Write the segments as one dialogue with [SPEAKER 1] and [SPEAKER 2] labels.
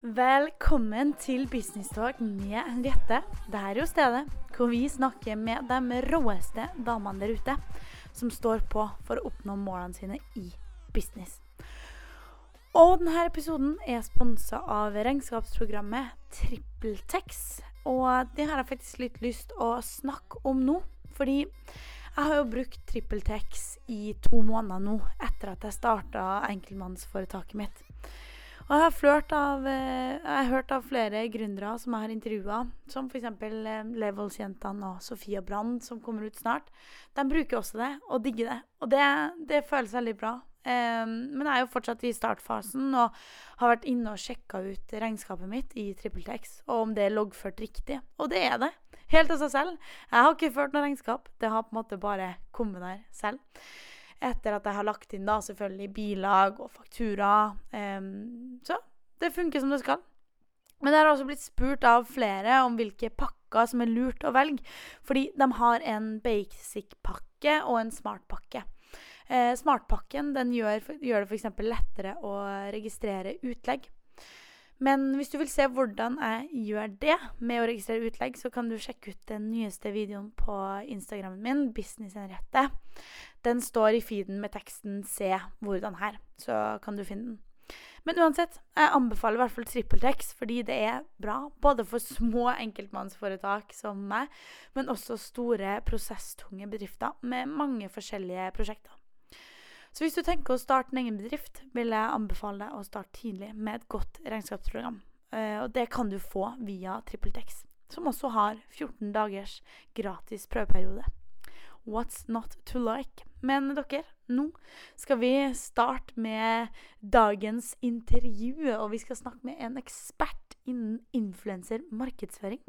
[SPEAKER 1] Velkommen til Business Talk med Henriette. Det er jo stedet hvor vi snakker med de råeste damene der ute som står på for å oppnå målene sine i business. Og denne episoden er sponsa av regnskapsprogrammet TrippelTex. Og det har jeg faktisk litt lyst å snakke om nå, fordi jeg har jo brukt TrippelTex i to måneder nå etter at jeg starta enkeltmannsforetaket mitt. Og jeg har, flørt av, eh, jeg har hørt av flere gründere som jeg har intervjua, som f.eks. Eh, Levels-jentene og Sofia Brand, som kommer ut snart. De bruker også det, og digger det. Og det, det føles veldig bra. Um, men jeg er jo fortsatt i startfasen og har vært inne og sjekka ut regnskapet mitt i TrippelTex, og om det er loggført riktig. Og det er det. Helt av seg selv. Jeg har ikke ført noe regnskap. Det har på en måte bare kommet der selv etter at jeg har lagt inn da selvfølgelig bilag og faktura. Um, så det funker som det skal. Men jeg har også blitt spurt av flere om hvilke pakker som er lurt å velge. Fordi de har en basic-pakke og en smart-pakke. Eh, Smartpakken gjør, gjør det f.eks. lettere å registrere utlegg. Men hvis du vil se hvordan jeg gjør det med å registrere utlegg, så kan du sjekke ut den nyeste videoen på Instagrammen min, Business Henriette. Den står i feeden med teksten 'Se hvordan her', så kan du finne den. Men uansett, jeg anbefaler i hvert fall TrippelTex, fordi det er bra. Både for små enkeltmannsforetak som meg, men også store prosesstunge bedrifter med mange forskjellige prosjekter. Så hvis du tenker å starte en egen bedrift, vil jeg anbefale deg å starte tidlig med et godt regnskapsprogram. Eh, og det kan du få via TrippelTex, som også har 14 dagers gratis prøveperiode. What's not to like? Men dere, nå skal vi starte med dagens intervju, og vi skal snakke med en ekspert innen influensermarkedsføring.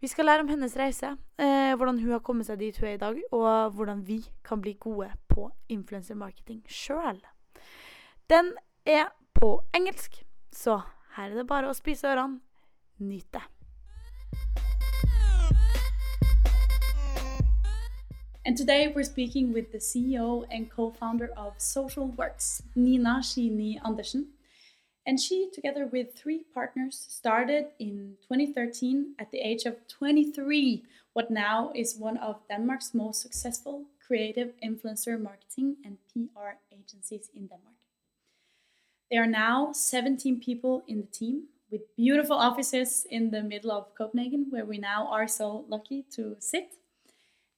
[SPEAKER 1] Vi skal lære om hennes reise, eh, hvordan hun har kommet seg dit hun er i dag, og hvordan vi kan bli gode på influensermarketing sjøl. Den er på engelsk, så her er det bare å spise ørene. Nyt det. And today we're speaking with the CEO and co-founder of Social Works, Nina Shini Andersen. And she, together with three partners, started in 2013 at the age of 23, what now is one of Denmark's most successful creative influencer marketing and PR agencies in Denmark. There are now 17 people in the team with beautiful offices in the middle of Copenhagen, where we now are so lucky to sit.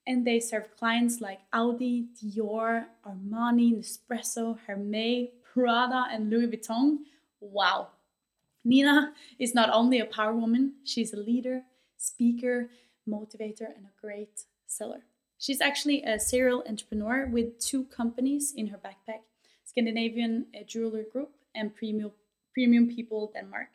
[SPEAKER 1] And they serve clients like Audi, Dior, Armani, Nespresso, Hermès, Prada, and Louis Vuitton Wow. Nina is not only a power woman, she's a leader, speaker, motivator, and a great seller. She's actually a serial entrepreneur with two companies in her backpack Scandinavian Jewellery Group and Premium, Premium People Denmark.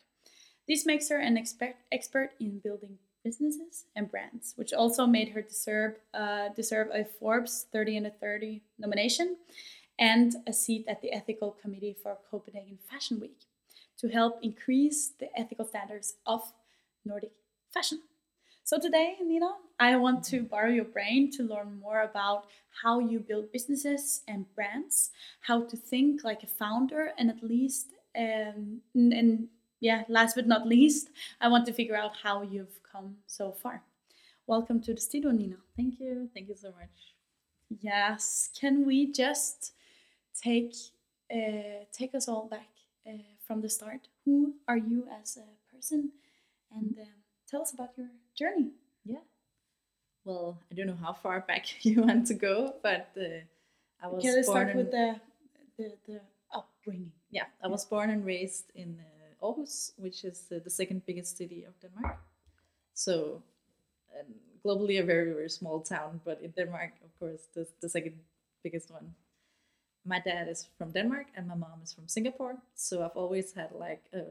[SPEAKER 1] This makes her an expert, expert in building businesses and brands, which also made her deserve, uh, deserve a Forbes 30 under 30 nomination and a seat at the ethical committee for Copenhagen Fashion Week to help increase the ethical standards of Nordic fashion. So today, Nina, I want to borrow your brain to learn more about how you build businesses and brands, how to think like a founder, and at least, um, and yeah, last but not least, I want to figure out how you've come so far. Welcome to the studio, Nina.
[SPEAKER 2] Thank you. Thank you so much.
[SPEAKER 1] Yes. Can we just take uh, take us all back uh, from the start. Who are you as a person? And um, tell us about your journey.
[SPEAKER 2] Yeah. Well, I don't know how far back you want to go, but uh, I was.
[SPEAKER 1] Can I start with the, the, the upbringing?
[SPEAKER 2] Yeah, I was born and raised in uh, Aarhus, which is uh, the second biggest city of Denmark. So, globally a very very small town, but in Denmark, of course, the, the second biggest one my dad is from Denmark and my mom is from Singapore. So I've always had like, a,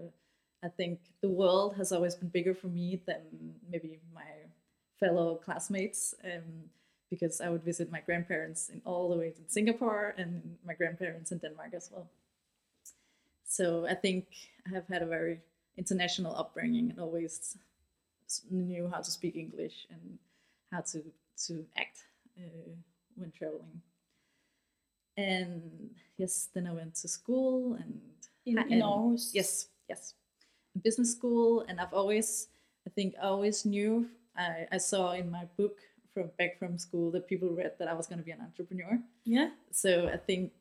[SPEAKER 2] I think the world has always been bigger for me than maybe my fellow classmates. Um, because I would visit my grandparents in all the ways in Singapore and my grandparents in Denmark as well. So I think I have had a very international upbringing and always knew how to speak English and how to to act uh, when traveling and yes, then I went to school and
[SPEAKER 1] in, in Aarhus.
[SPEAKER 2] Yes, yes, business school, and I've always, I think, I always knew. I, I saw in my book from back from school that people read that I was going to be an entrepreneur.
[SPEAKER 1] Yeah.
[SPEAKER 2] So I think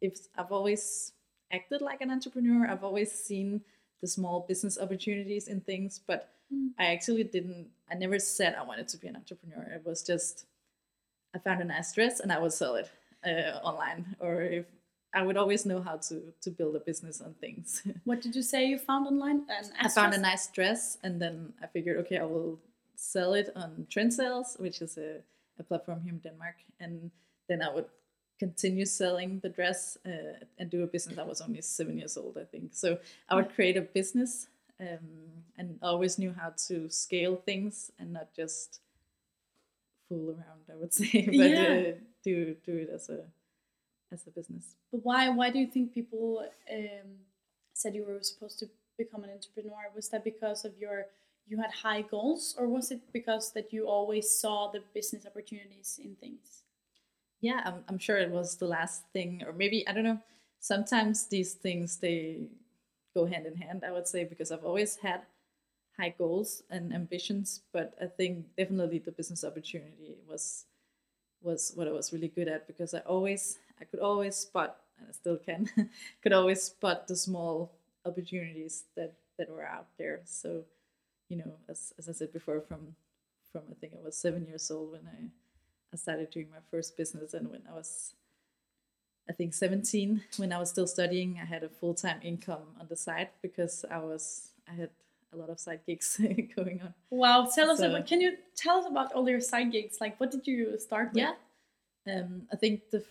[SPEAKER 2] if I've always acted like an entrepreneur, I've always seen the small business opportunities in things, but
[SPEAKER 1] Mm.
[SPEAKER 2] I actually didn't. I never said I wanted to be an entrepreneur. It was just I found a nice dress and I would sell it uh, online, or if I would always know how to to build a business on things.
[SPEAKER 1] What did you say you found online? An
[SPEAKER 2] I found a nice dress, and then I figured, okay, I will sell it on Trendsales, which is a, a platform here in Denmark, and then I would continue selling the dress uh, and do a business. I was only seven years old, I think, so I would create a business, um, and always knew how to scale things and not just fool around. I would say, but
[SPEAKER 1] Yeah.
[SPEAKER 2] uh, do do it as a as a business.
[SPEAKER 1] But why why do you think people um, said you were supposed to become an entrepreneur? Was that because of your you had high goals, or was it because that you always saw the business opportunities in things?
[SPEAKER 2] yeah I'm, I'm sure it was the last thing or maybe i don't know sometimes these things they go hand in hand i would say because i've always had high goals and ambitions but i think definitely the business opportunity was was what i was really good at because i always i could always spot and i still can could always spot the small opportunities that that were out there. So you know as, as i said before from from i think i was seven years old when i I started doing my first business, and when I was, I think, 17, when I was still studying, I had a full time income on the side because I was, I had a lot of side gigs going on.
[SPEAKER 1] Wow, tell us
[SPEAKER 2] So-
[SPEAKER 1] about. Can you tell us about all your side gigs? Like, what did you start with?
[SPEAKER 2] Yeah, um, I think the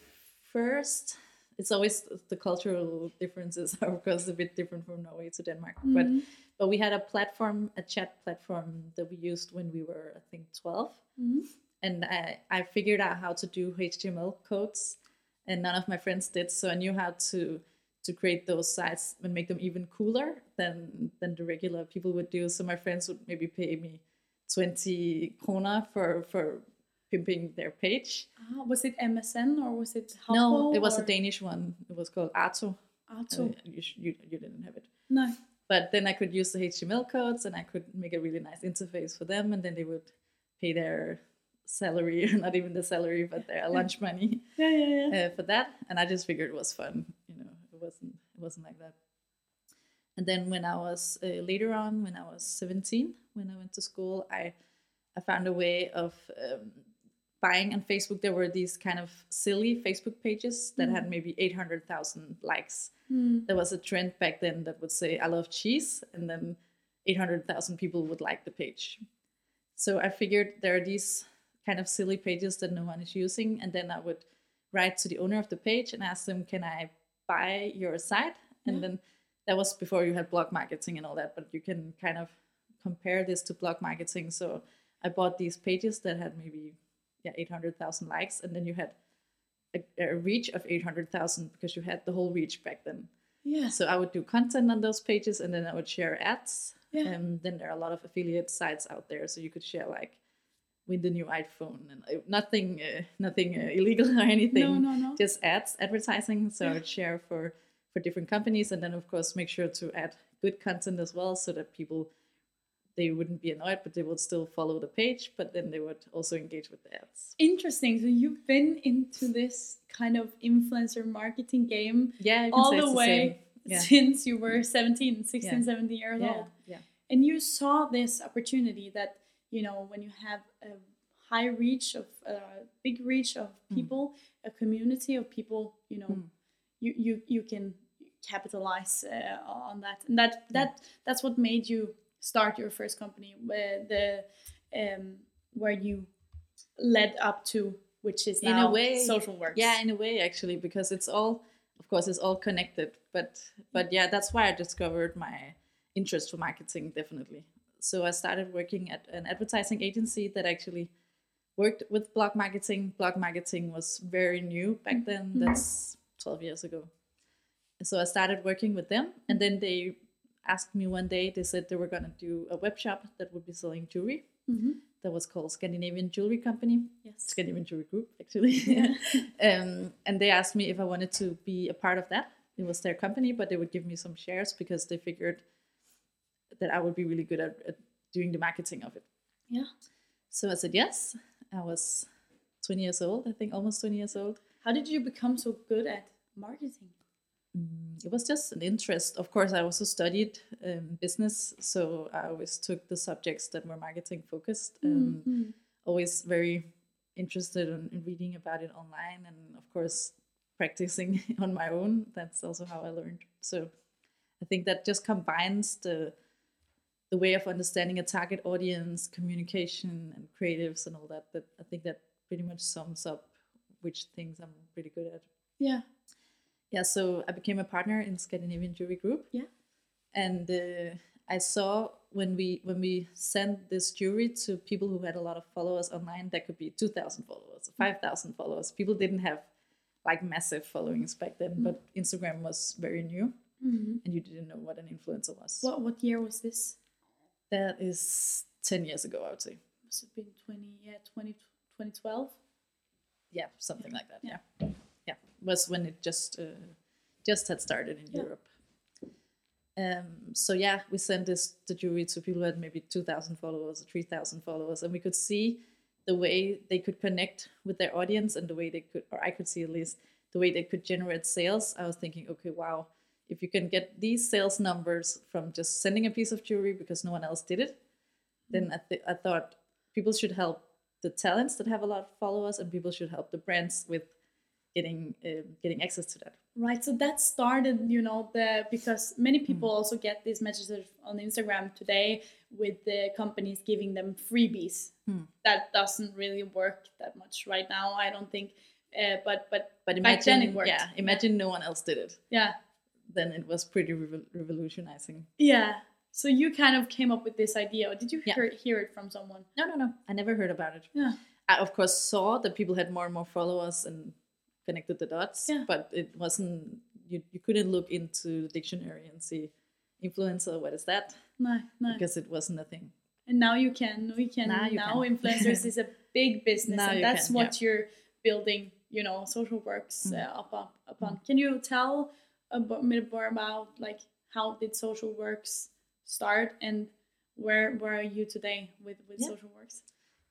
[SPEAKER 2] first, it's always the cultural differences are of course a bit different from Norway to Denmark, but
[SPEAKER 1] Mhm.
[SPEAKER 2] but we had a platform, a chat platform that we used when we were, I think, 12.
[SPEAKER 1] Mhm.
[SPEAKER 2] and I, I figured out how to do HTML codes, and none of my friends did. So I knew how to to create those sites and make them even cooler than than the regular people would do. So my friends would maybe pay me twenty krona for for pimping their page.
[SPEAKER 1] Ah, was it MSN or was it Habbo
[SPEAKER 2] no, it was
[SPEAKER 1] or
[SPEAKER 2] a Danish one. It was called Arto.
[SPEAKER 1] Arto?
[SPEAKER 2] Uh, you, you you didn't have it.
[SPEAKER 1] no.
[SPEAKER 2] But then I could use the HTML codes and I could make a really nice interface for them, and then they would pay their salary, or not even the salary, but their lunch money
[SPEAKER 1] Yeah, yeah, yeah.
[SPEAKER 2] uh, for that. And I just figured it was fun. It wasn't it wasn't like that. And then when I was uh, later on, when I was 17, when I went to school, I I found a way of um, buying on Facebook. There were these kind of silly Facebook pages that had maybe 800,000 likes
[SPEAKER 1] Hmm.
[SPEAKER 2] there was a trend back then that would say I love cheese, and then 800,000 people would like the page. So I figured there are these kind of silly pages that no one is using, and then I would write to the owner of the page and ask them, "Can I buy your site?" And
[SPEAKER 1] Yeah.
[SPEAKER 2] then that was before you had blog marketing and all that, but you can kind of compare this to blog marketing. So I bought these pages that had maybe yeah 800,000 likes, and then you had a, a reach of 800,000 because you had the whole reach back then.
[SPEAKER 1] Yeah.
[SPEAKER 2] So I would do content on those pages and then I would share ads.
[SPEAKER 1] Yeah.
[SPEAKER 2] And then there are a lot of affiliate sites out there, so you could share like win the new iPhone and uh, nothing, uh, nothing uh, illegal or anything.
[SPEAKER 1] No, no, no.
[SPEAKER 2] Just ads, advertising. So
[SPEAKER 1] Yeah.
[SPEAKER 2] share for for different companies, and then of course make sure to add good content as well, so that people they wouldn't be annoyed, but they would still follow the page, but then they would also engage with the ads.
[SPEAKER 1] Interesting. So you've been into this kind of influencer marketing game
[SPEAKER 2] Yeah,
[SPEAKER 1] all
[SPEAKER 2] say
[SPEAKER 1] the way.
[SPEAKER 2] Yeah.
[SPEAKER 1] since you were 17, 16,
[SPEAKER 2] Yeah.
[SPEAKER 1] 17 years
[SPEAKER 2] Yeah,
[SPEAKER 1] old.
[SPEAKER 2] yeah.
[SPEAKER 1] And you saw this opportunity that, you know, when you have a high reach of, a big reach of people, a community of people, you know,
[SPEAKER 2] Mm.
[SPEAKER 1] you, you, you can capitalize uh, on that. And that, that, that's what made you start your first company where the, um, where you led up to, which is
[SPEAKER 2] In a
[SPEAKER 1] now
[SPEAKER 2] way,
[SPEAKER 1] social work
[SPEAKER 2] Yeah, in a way, actually, because it's all, of course, it's all connected. But but yeah, that's why I discovered my interest for marketing. Definitely. So I started working at an advertising agency that actually worked with blog marketing. Blog marketing was very new back then.
[SPEAKER 1] Mhm.
[SPEAKER 2] That's twelve years ago. So I started working with them, and then they asked me one day. They said they were gonna do a web shop that would be selling jewelry.
[SPEAKER 1] Mhm.
[SPEAKER 2] That was called Scandinavian Jewelry Company.
[SPEAKER 1] Yes.
[SPEAKER 2] Scandinavian Jewelry Group, actually. um, and they asked me if I wanted to be a part of that. It was their company, but they would give me some shares because they figured that I would be really good at, at doing the marketing of it.
[SPEAKER 1] Yeah.
[SPEAKER 2] So I said yes. I was 20 years old, I think, almost 20 years old.
[SPEAKER 1] How did you become so good at marketing?
[SPEAKER 2] Mm, it was just an interest. Of course, I also studied um, business, so I always took the subjects that were marketing focused. Um,
[SPEAKER 1] Mhm.
[SPEAKER 2] Always very interested in, in reading about it online, and of course, practicing on my own. That's also how I learned. So, I think that just combines the the way of understanding a target audience, communication, and creatives, and all that. That I think that pretty much sums up which things I'm pretty good at
[SPEAKER 1] Yeah.
[SPEAKER 2] yeah so i became a partner in scandinavian jewellery group
[SPEAKER 1] Yeah.
[SPEAKER 2] and uh, i saw when we when we sent this jury to people who had a lot of followers online that could be 2000 followers 5000 followers people didn't have like massive followings back then but instagram was very new
[SPEAKER 1] Mhm.
[SPEAKER 2] and you didn't know what an influencer was
[SPEAKER 1] What what year was this?
[SPEAKER 2] That is 10 years ago i would say
[SPEAKER 1] Must have been 20, yeah, 20, 2012.
[SPEAKER 2] yeah something like that
[SPEAKER 1] Yeah.
[SPEAKER 2] yeah yeah was when it just uh, just had started in
[SPEAKER 1] Yeah.
[SPEAKER 2] europe um, so yeah we sent this the jury to people who had maybe 2000 followers or 3000 followers and we could see the way they could connect with their audience and the way they could or i could see at least the way they could generate sales i was thinking okay wow if you can get these sales numbers from just sending a piece of jewelry because no one else did it then I, th- I thought people should help the talents that have a lot of followers and people should help the brands with getting um getting access to that
[SPEAKER 1] Right, so that started, you know, the because many people also get these messages on Instagram today with the companies giving them freebies.
[SPEAKER 2] Hmm.
[SPEAKER 1] That doesn't really work that much right now. I don't think, uh, but but
[SPEAKER 2] but
[SPEAKER 1] back then
[SPEAKER 2] imagine
[SPEAKER 1] it worked.
[SPEAKER 2] yeah imagine no one else did it
[SPEAKER 1] yeah,
[SPEAKER 2] then it was pretty revo- revolutionizing
[SPEAKER 1] yeah. So you kind of came up with this idea, or did you
[SPEAKER 2] Yeah.
[SPEAKER 1] hear, hear it from someone?
[SPEAKER 2] no no no i never heard about it
[SPEAKER 1] Yeah,
[SPEAKER 2] i of course saw that people had more and more followers and connected the dots
[SPEAKER 1] Yeah.
[SPEAKER 2] but it wasn't you, you couldn't look into the dictionary and see influencer what is that
[SPEAKER 1] no, no.
[SPEAKER 2] because it wasn't a thing
[SPEAKER 1] And now you can, we can
[SPEAKER 2] Now
[SPEAKER 1] now,
[SPEAKER 2] can.
[SPEAKER 1] influencers is a big business,
[SPEAKER 2] Now
[SPEAKER 1] and that's
[SPEAKER 2] can,
[SPEAKER 1] what you're building. You know, social works
[SPEAKER 2] Mm.
[SPEAKER 1] uh, upon. upon. Can you tell a bit more about like how did social works start and where where are you today with with
[SPEAKER 2] Yeah.
[SPEAKER 1] social works?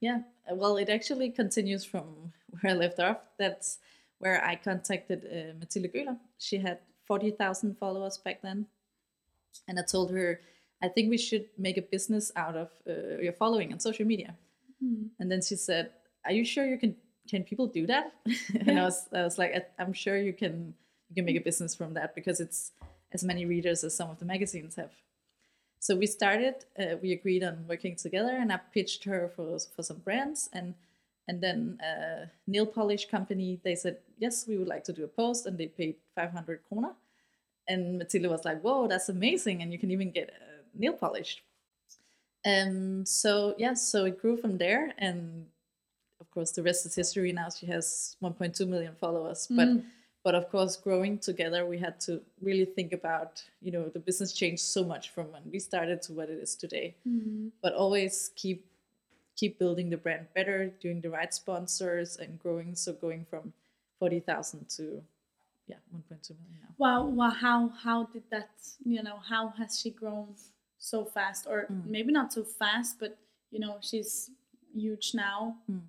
[SPEAKER 2] Yeah, well, it actually continues from where I left off. That's where I contacted uh, Matilde Gøhler. She had 40,000 followers back then. And I told her, I think we should make a business out of uh, your following on social media.
[SPEAKER 1] Hmm.
[SPEAKER 2] And then she said, Are you sure you can? Can people do that? and I was, I was like, "I- I'm sure you can. You can make a business from that because it's as many readers as some of the magazines have. So we started. Uh, we agreed on working together, and I pitched her for for some brands, and and then a nail polish company. They said yes, we would like to do a post, and they paid 500 kroner. And Matilde was like, "Whoa, that's amazing! And you can even get uh, nail polish." And So yeah, so it grew from there, and of course the rest is history. Now she has 1.2 million followers,
[SPEAKER 1] Mm.
[SPEAKER 2] but of course growing together we had to really think about you know the business changed so much from when we started to what it is today
[SPEAKER 1] Mhm.
[SPEAKER 2] but always keep keep building the brand better doing the right sponsors and growing so going from 40,000 to yeah 1.2 million now
[SPEAKER 1] Well, well, how how did that? You know, how has she grown so fast, or
[SPEAKER 2] Mm.
[SPEAKER 1] maybe not so fast, but you know, she's huge now
[SPEAKER 2] Mm.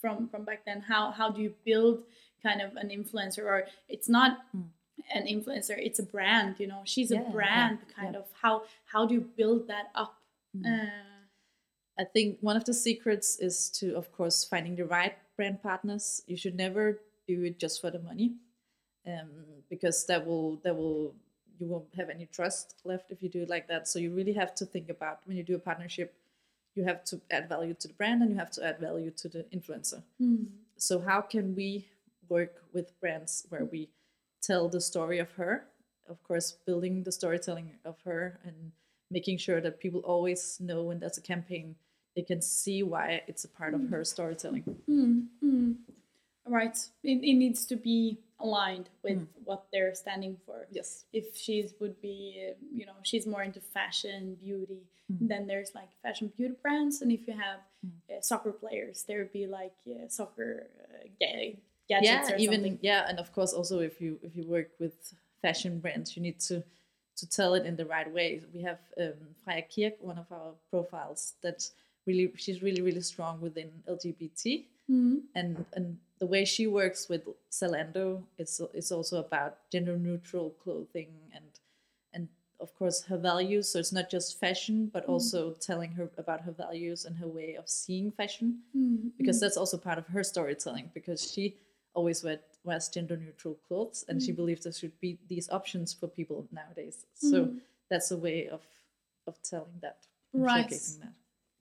[SPEAKER 1] from from back then. How how do you build kind of an influencer, or it's not
[SPEAKER 2] Mm.
[SPEAKER 1] an influencer, it's a brand. You know, she's
[SPEAKER 2] Yeah,
[SPEAKER 1] a
[SPEAKER 2] yeah,
[SPEAKER 1] brand. Kind
[SPEAKER 2] yeah.
[SPEAKER 1] of how how do you build that up?
[SPEAKER 2] Mm.
[SPEAKER 1] Uh,
[SPEAKER 2] I think one of the secrets is to, of course, finding the right brand partners. You should never do it just for the money, um, because that will that will you won't have any trust left if you do it like that. So you really have to think about when you do a partnership, you have to add value to the brand and you have to add value to the influencer.
[SPEAKER 1] mm,
[SPEAKER 2] So how can we work with brands where we tell the story of her? Of course, building the storytelling of her and making sure that people always know when there's a campaign, they can see why it's a part of her storytelling.
[SPEAKER 1] mm, mm. Right. It, it needs to be aligned with
[SPEAKER 2] Mm.
[SPEAKER 1] what they're standing for.
[SPEAKER 2] Yes.
[SPEAKER 1] if she's would be uh, you know she's more into fashion beauty
[SPEAKER 2] Mm.
[SPEAKER 1] then there's like fashion beauty brands and if you have
[SPEAKER 2] Mm.
[SPEAKER 1] uh, soccer players there would be like uh, soccer uh, gadgets
[SPEAKER 2] Yeah, even
[SPEAKER 1] something
[SPEAKER 2] yeah, and of course also if you if you work with fashion brands, you need to to tell it in the right way. We have um, Freja Kirk, one of our profiles, that's really she's really really strong within LGBT,
[SPEAKER 1] Mm-hmm.
[SPEAKER 2] and and the way she works with Zalando it's is also about gender neutral clothing and and of course her values. So it's not just fashion, but also telling her about her values and her way of seeing fashion
[SPEAKER 1] Mm-hmm.
[SPEAKER 2] because that's also part of her storytelling because she always wear, wears gender neutral clothes and she believes there should be these options for people nowadays. So that's a way of of telling that.
[SPEAKER 1] Right.
[SPEAKER 2] showcasing that.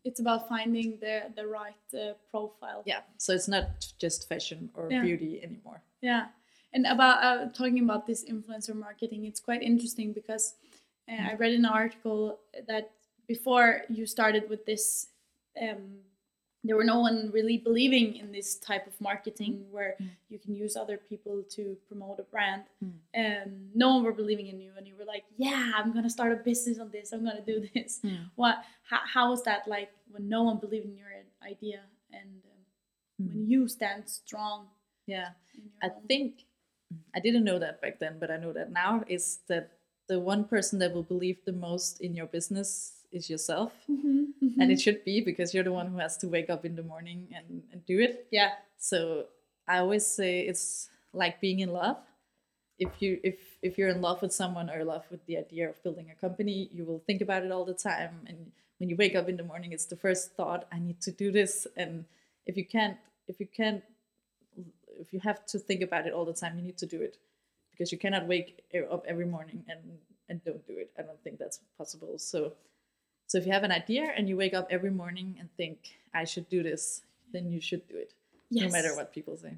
[SPEAKER 1] It's about finding the the right uh, profile.
[SPEAKER 2] yeah. So it's not just fashion or
[SPEAKER 1] Yeah.
[SPEAKER 2] beauty anymore.
[SPEAKER 1] Yeah, and about uh, talking about this influencer marketing, it's quite interesting because uh, I read an article that before you started with this, um, there were no one really believing in this type of marketing mm. where mm. you can use other people to promote a brand. and no one were believing in you, and you were like, "Yeah, I'm gonna start a business on this. I'm gonna do this." What? How, how was that like when no one believed in your idea and um, when you stand strong?
[SPEAKER 2] yeah i
[SPEAKER 1] own-
[SPEAKER 2] think i didn't know that back then but i know that now is that the one person that will believe the most in your business is yourself
[SPEAKER 1] Mm-hmm.
[SPEAKER 2] and it should be because you're the one who has to wake up in the morning and, and do it
[SPEAKER 1] Yeah.
[SPEAKER 2] So I always say it's like being in love. If you if if you're in love with someone or in love with the idea of building a company, you will think about it all the time. And when you wake up in the morning, it's the first thought, I need to do this. And if you can't if you can't if you have to think about it all the time, you need to do it. Because you cannot wake up every morning and and don't do it. I don't think that's possible. So so if you have an idea and you wake up every morning and think I should do this, then you should do it no matter what people say.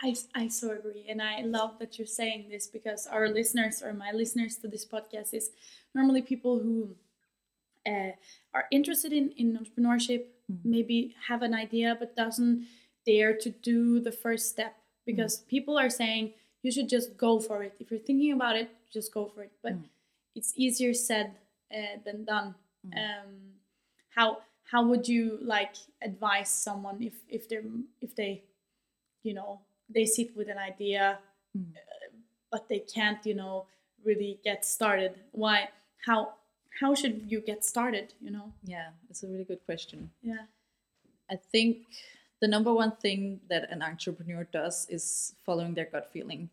[SPEAKER 1] I, I so agree. And I love that you're saying this because our listeners or my listeners to this podcast is normally people who uh, are interested in, in entrepreneurship, maybe have an idea, but doesn't dare to do the first step because people are saying you should just go for it. If you're thinking about it, just go for it. But it's easier said uh, than done. Um, how how would you like advise someone if if they're if they you know they sit with an idea uh, but they can't you know really get started? Why how how should you get started you know?
[SPEAKER 2] Yeah, it's a really good question.
[SPEAKER 1] yeah.
[SPEAKER 2] I think the number one thing that an entrepreneur does is following their gut feeling.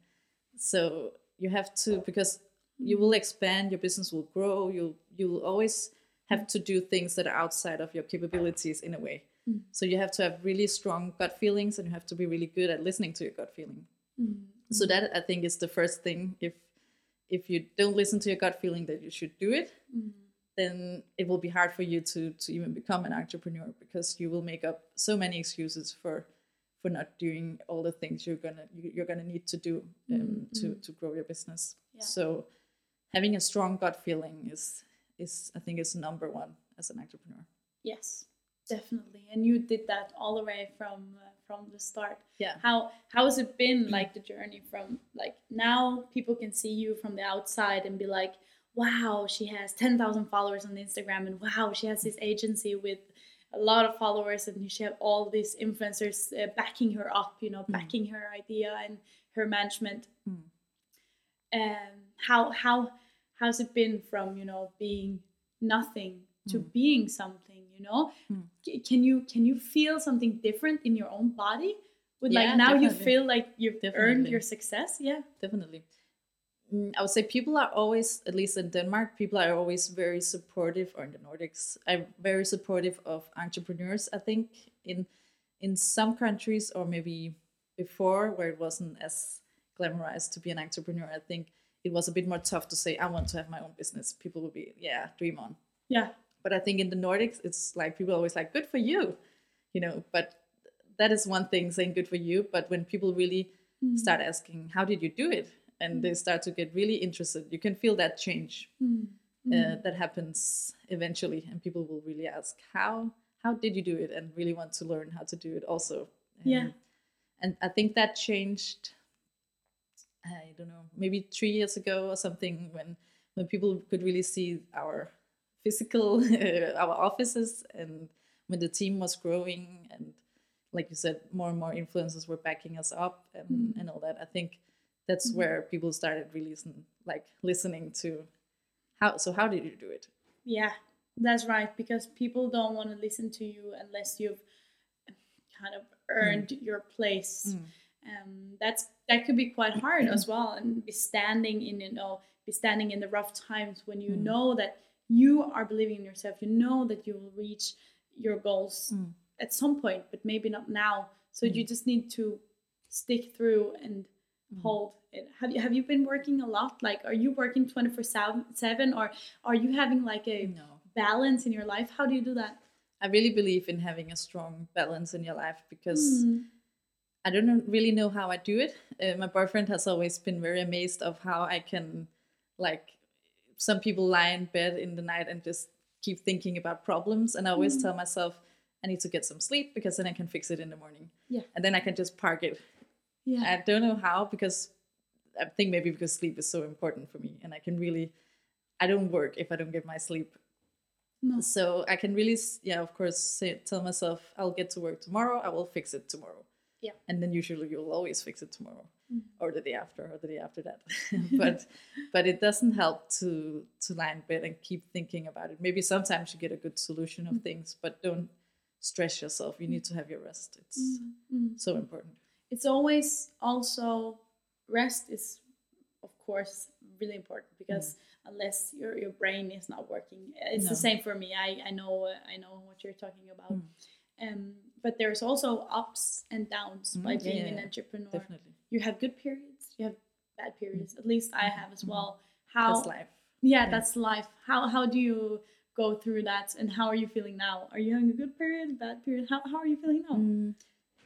[SPEAKER 2] So you have to because you will expand, your business will grow, you'll you'll always have to do things that are outside of your capabilities in a way. Mm. So you have to have really strong gut feelings and you have to be really good at listening to your gut feeling. Mm-hmm. So that I think is the first thing. If if you don't listen to your gut feeling that you should do it, mm-hmm. then it will be hard for you to to even become an entrepreneur because you will make up so many excuses for for not doing all the things you're gonna you- you're gonna need to do um, to mm-hmm. to grow your business.
[SPEAKER 1] Yeah.
[SPEAKER 2] So having a strong gut feeling is is I think is number one as an entrepreneur.
[SPEAKER 1] yes definitely. And you did that all the way from uh, from the start.
[SPEAKER 2] Yeah.
[SPEAKER 1] how how has it been like the journey from like now people can see you from the outside and be like wow she has 10,000 followers on Instagram and wow she has this agency with a lot of followers and she have all these influencers uh, backing her up you know backing her idea and her management. Um how how how's it been from you know being nothing to being something you know? C- can you can you feel something different in your own body? With
[SPEAKER 2] Yeah,
[SPEAKER 1] like now you feel like you've earned your success? Yeah.
[SPEAKER 2] Definitely. Mm, I would say people are always, at least in Denmark, people are always very supportive, or in the Nordics, are very supportive of entrepreneurs. I think in in some countries, or maybe before, where it wasn't as glamorized to be an entrepreneur, I think it was a bit more tough to say, "I want to have my own business." People would be, "Yeah, dream on."
[SPEAKER 1] yeah
[SPEAKER 2] But I think in the Nordics, it's like people are always like, "Good for you," you know. But that is one thing saying "good for you," but when people really start asking, "How did you do it?" and they start to get really interested, you can feel that change uh, that happens eventually, and people will really ask, "How? How did you do it?" and really want to learn how to do it also.
[SPEAKER 1] Yeah.
[SPEAKER 2] Um, and I think that changed. I don't know, maybe three years ago or something, when when people could really see our physical our offices and when the team was growing and like you said more and more influencers were backing us up and, mm. and all that. I think that's mm-hmm. where people started really listen, like listening to how so how did you do it?
[SPEAKER 1] Yeah, that's right. Because people don't want to listen to you unless you've kind of mm. earned your place. Mm. Um, that's that could be quite hard as well, and be standing in you know be standing in the rough times when you know that you are believing in yourself. You know that you will reach your goals at some point, but maybe not now. So you just need to stick through and hold it. Have you have you been working a lot? Like, are you working twenty four seven, or are you having like a
[SPEAKER 2] no
[SPEAKER 1] balance in your life? How do you do that?
[SPEAKER 2] i really believe in having a strong balance in your life because
[SPEAKER 1] Hmm.
[SPEAKER 2] I don't really know how I do it. Uh, my boyfriend has always been very amazed of how I can, like, some people lie in bed in the night and just keep thinking about problems, and I always
[SPEAKER 1] Mm.
[SPEAKER 2] tell myself I need to get some sleep because then I can fix it in the morning.
[SPEAKER 1] Yeah.
[SPEAKER 2] and then I can just park it.
[SPEAKER 1] Yeah.
[SPEAKER 2] I don't know how because I think maybe because sleep is so important for me, and I can really, I don't work if I don't get my sleep.
[SPEAKER 1] No.
[SPEAKER 2] So I can really, yeah, of course, say, tell myself I'll get to work tomorrow. I will fix it tomorrow.
[SPEAKER 1] Yeah.
[SPEAKER 2] And then usually you'll always fix it tomorrow,
[SPEAKER 1] Mm.
[SPEAKER 2] or the day after, or the day after that. but but it doesn't help to to lie in bed and keep thinking about it. Maybe sometimes you get a good solution
[SPEAKER 1] Mm.
[SPEAKER 2] of things, but don't stress yourself. You need to have your rest. It's
[SPEAKER 1] Mm.
[SPEAKER 2] so important.
[SPEAKER 1] It's always also rest is of course really important because unless your your brain is not working, it's
[SPEAKER 2] No.
[SPEAKER 1] the same for me. I I know I know what you're talking about.
[SPEAKER 2] Mm.
[SPEAKER 1] Um, but there's also ups and downs by
[SPEAKER 2] Mm, yeah,
[SPEAKER 1] being
[SPEAKER 2] yeah,
[SPEAKER 1] an entrepreneur.
[SPEAKER 2] Definitely,
[SPEAKER 1] You have good periods, you have bad periods. At least I have as
[SPEAKER 2] Mhm.
[SPEAKER 1] well. How
[SPEAKER 2] that's life.
[SPEAKER 1] Yeah,
[SPEAKER 2] Yeah.
[SPEAKER 1] that's life. How how do you go through that and how are you feeling now? Are you having a good period, bad period? How how are you feeling now?
[SPEAKER 2] Mm,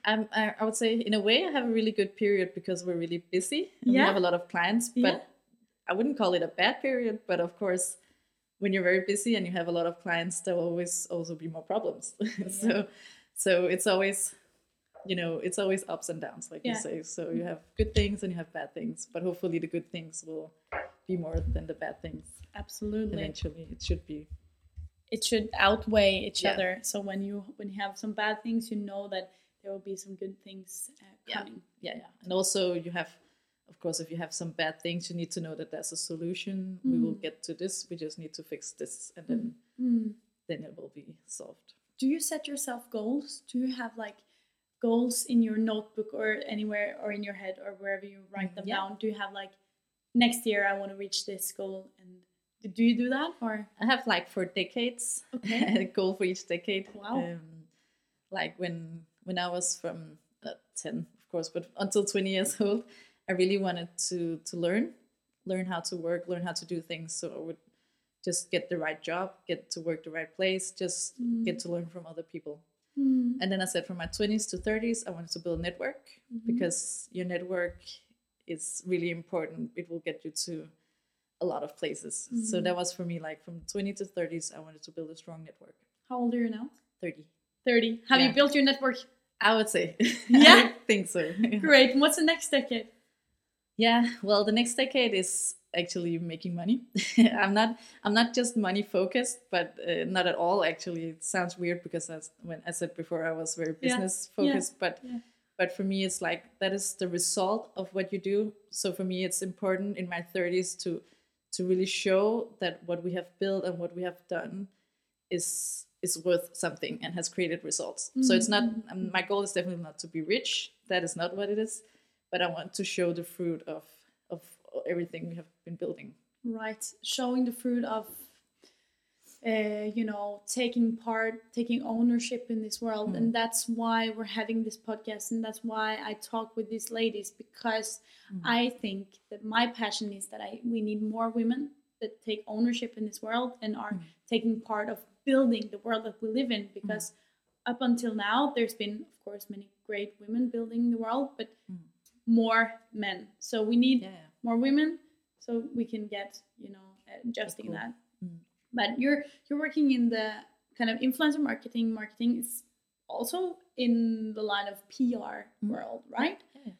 [SPEAKER 2] um, I, I would say, in a way, I have a really good period because we're really busy and we have a lot of clients. But
[SPEAKER 1] Yeah.
[SPEAKER 2] I wouldn't call it a bad period. But of course, when you're very busy and you have a lot of clients, there will always also be more problems. so, so it's always, you know, it's always ups and downs, like
[SPEAKER 1] Yeah.
[SPEAKER 2] you say. So you have good things and you have bad things. But hopefully, the good things will be more than the bad things.
[SPEAKER 1] Absolutely.
[SPEAKER 2] Eventually, it should be.
[SPEAKER 1] It should outweigh each
[SPEAKER 2] Yeah.
[SPEAKER 1] other. So when you when you have some bad things, you know that there will be some good things uh, coming.
[SPEAKER 2] yeah yeah and also you have of course if you have some bad things you need to know that there's a solution we will
[SPEAKER 1] Mm.
[SPEAKER 2] get to this we just need to fix this and then
[SPEAKER 1] Mm.
[SPEAKER 2] then it will be solved
[SPEAKER 1] Do you set yourself goals? Do you have like goals in your notebook or anywhere or in your head or wherever you write
[SPEAKER 2] Mm,
[SPEAKER 1] them
[SPEAKER 2] yeah.
[SPEAKER 1] down? Do you have like next year I want to reach this goal and do you do that or
[SPEAKER 2] i have like for decades
[SPEAKER 1] Okay.
[SPEAKER 2] a goal for each decade
[SPEAKER 1] Wow.
[SPEAKER 2] um, like when when i was from uh, 10 of course but until 20 years old i really wanted to to learn learn how to work learn how to do things so i would just get the right job get to work the right place just mm. get to learn from other people
[SPEAKER 1] Mm.
[SPEAKER 2] And then I said from my 20s to 30s, I wanted to build a network mm-hmm. because your network is really important. It will get you to a lot of places. So mm-hmm. that was for me like from 20 to 30s, I wanted to build a strong network.
[SPEAKER 1] how old are you now?
[SPEAKER 2] 30.
[SPEAKER 1] 30. Have
[SPEAKER 2] Yeah.
[SPEAKER 1] you built your network?
[SPEAKER 2] I would say.
[SPEAKER 1] Yeah?
[SPEAKER 2] I think so.
[SPEAKER 1] Great. And what's the next decade?
[SPEAKER 2] Yeah, well, the next decade is actually making money. I'm not I'm not just money focused, but uh, not at all. Actually, it sounds weird because as when I said before, I was very business
[SPEAKER 1] yeah,
[SPEAKER 2] focused, but
[SPEAKER 1] yeah.
[SPEAKER 2] but for me, it's like that is the result of what you do. So for me, it's important in my 30s to to really show that what we have built and what we have done is is worth something and has created results. So it's not um, my goal is definitely not to be rich. That is not what it is. But I want to show the fruit of of everything we have been building.
[SPEAKER 1] Right. Showing the fruit of, uh, you know, taking part, taking ownership in this world. And mm-hmm. that's why we're having this podcast. And that's why I talk with these ladies because mm-hmm. I think that my passion is that I we need more women that take ownership in this world and are mm-hmm. taking part of building the world that we live in because up until now there's been of course many great women building the world but more men so we need
[SPEAKER 2] Yeah, yeah.
[SPEAKER 1] more women so we can get you know adjusting
[SPEAKER 2] cool.
[SPEAKER 1] that
[SPEAKER 2] Mm.
[SPEAKER 1] but you're you're working in the kind of influencer marketing marketing is also in the line of pr
[SPEAKER 2] Mm.
[SPEAKER 1] world right
[SPEAKER 2] Yeah.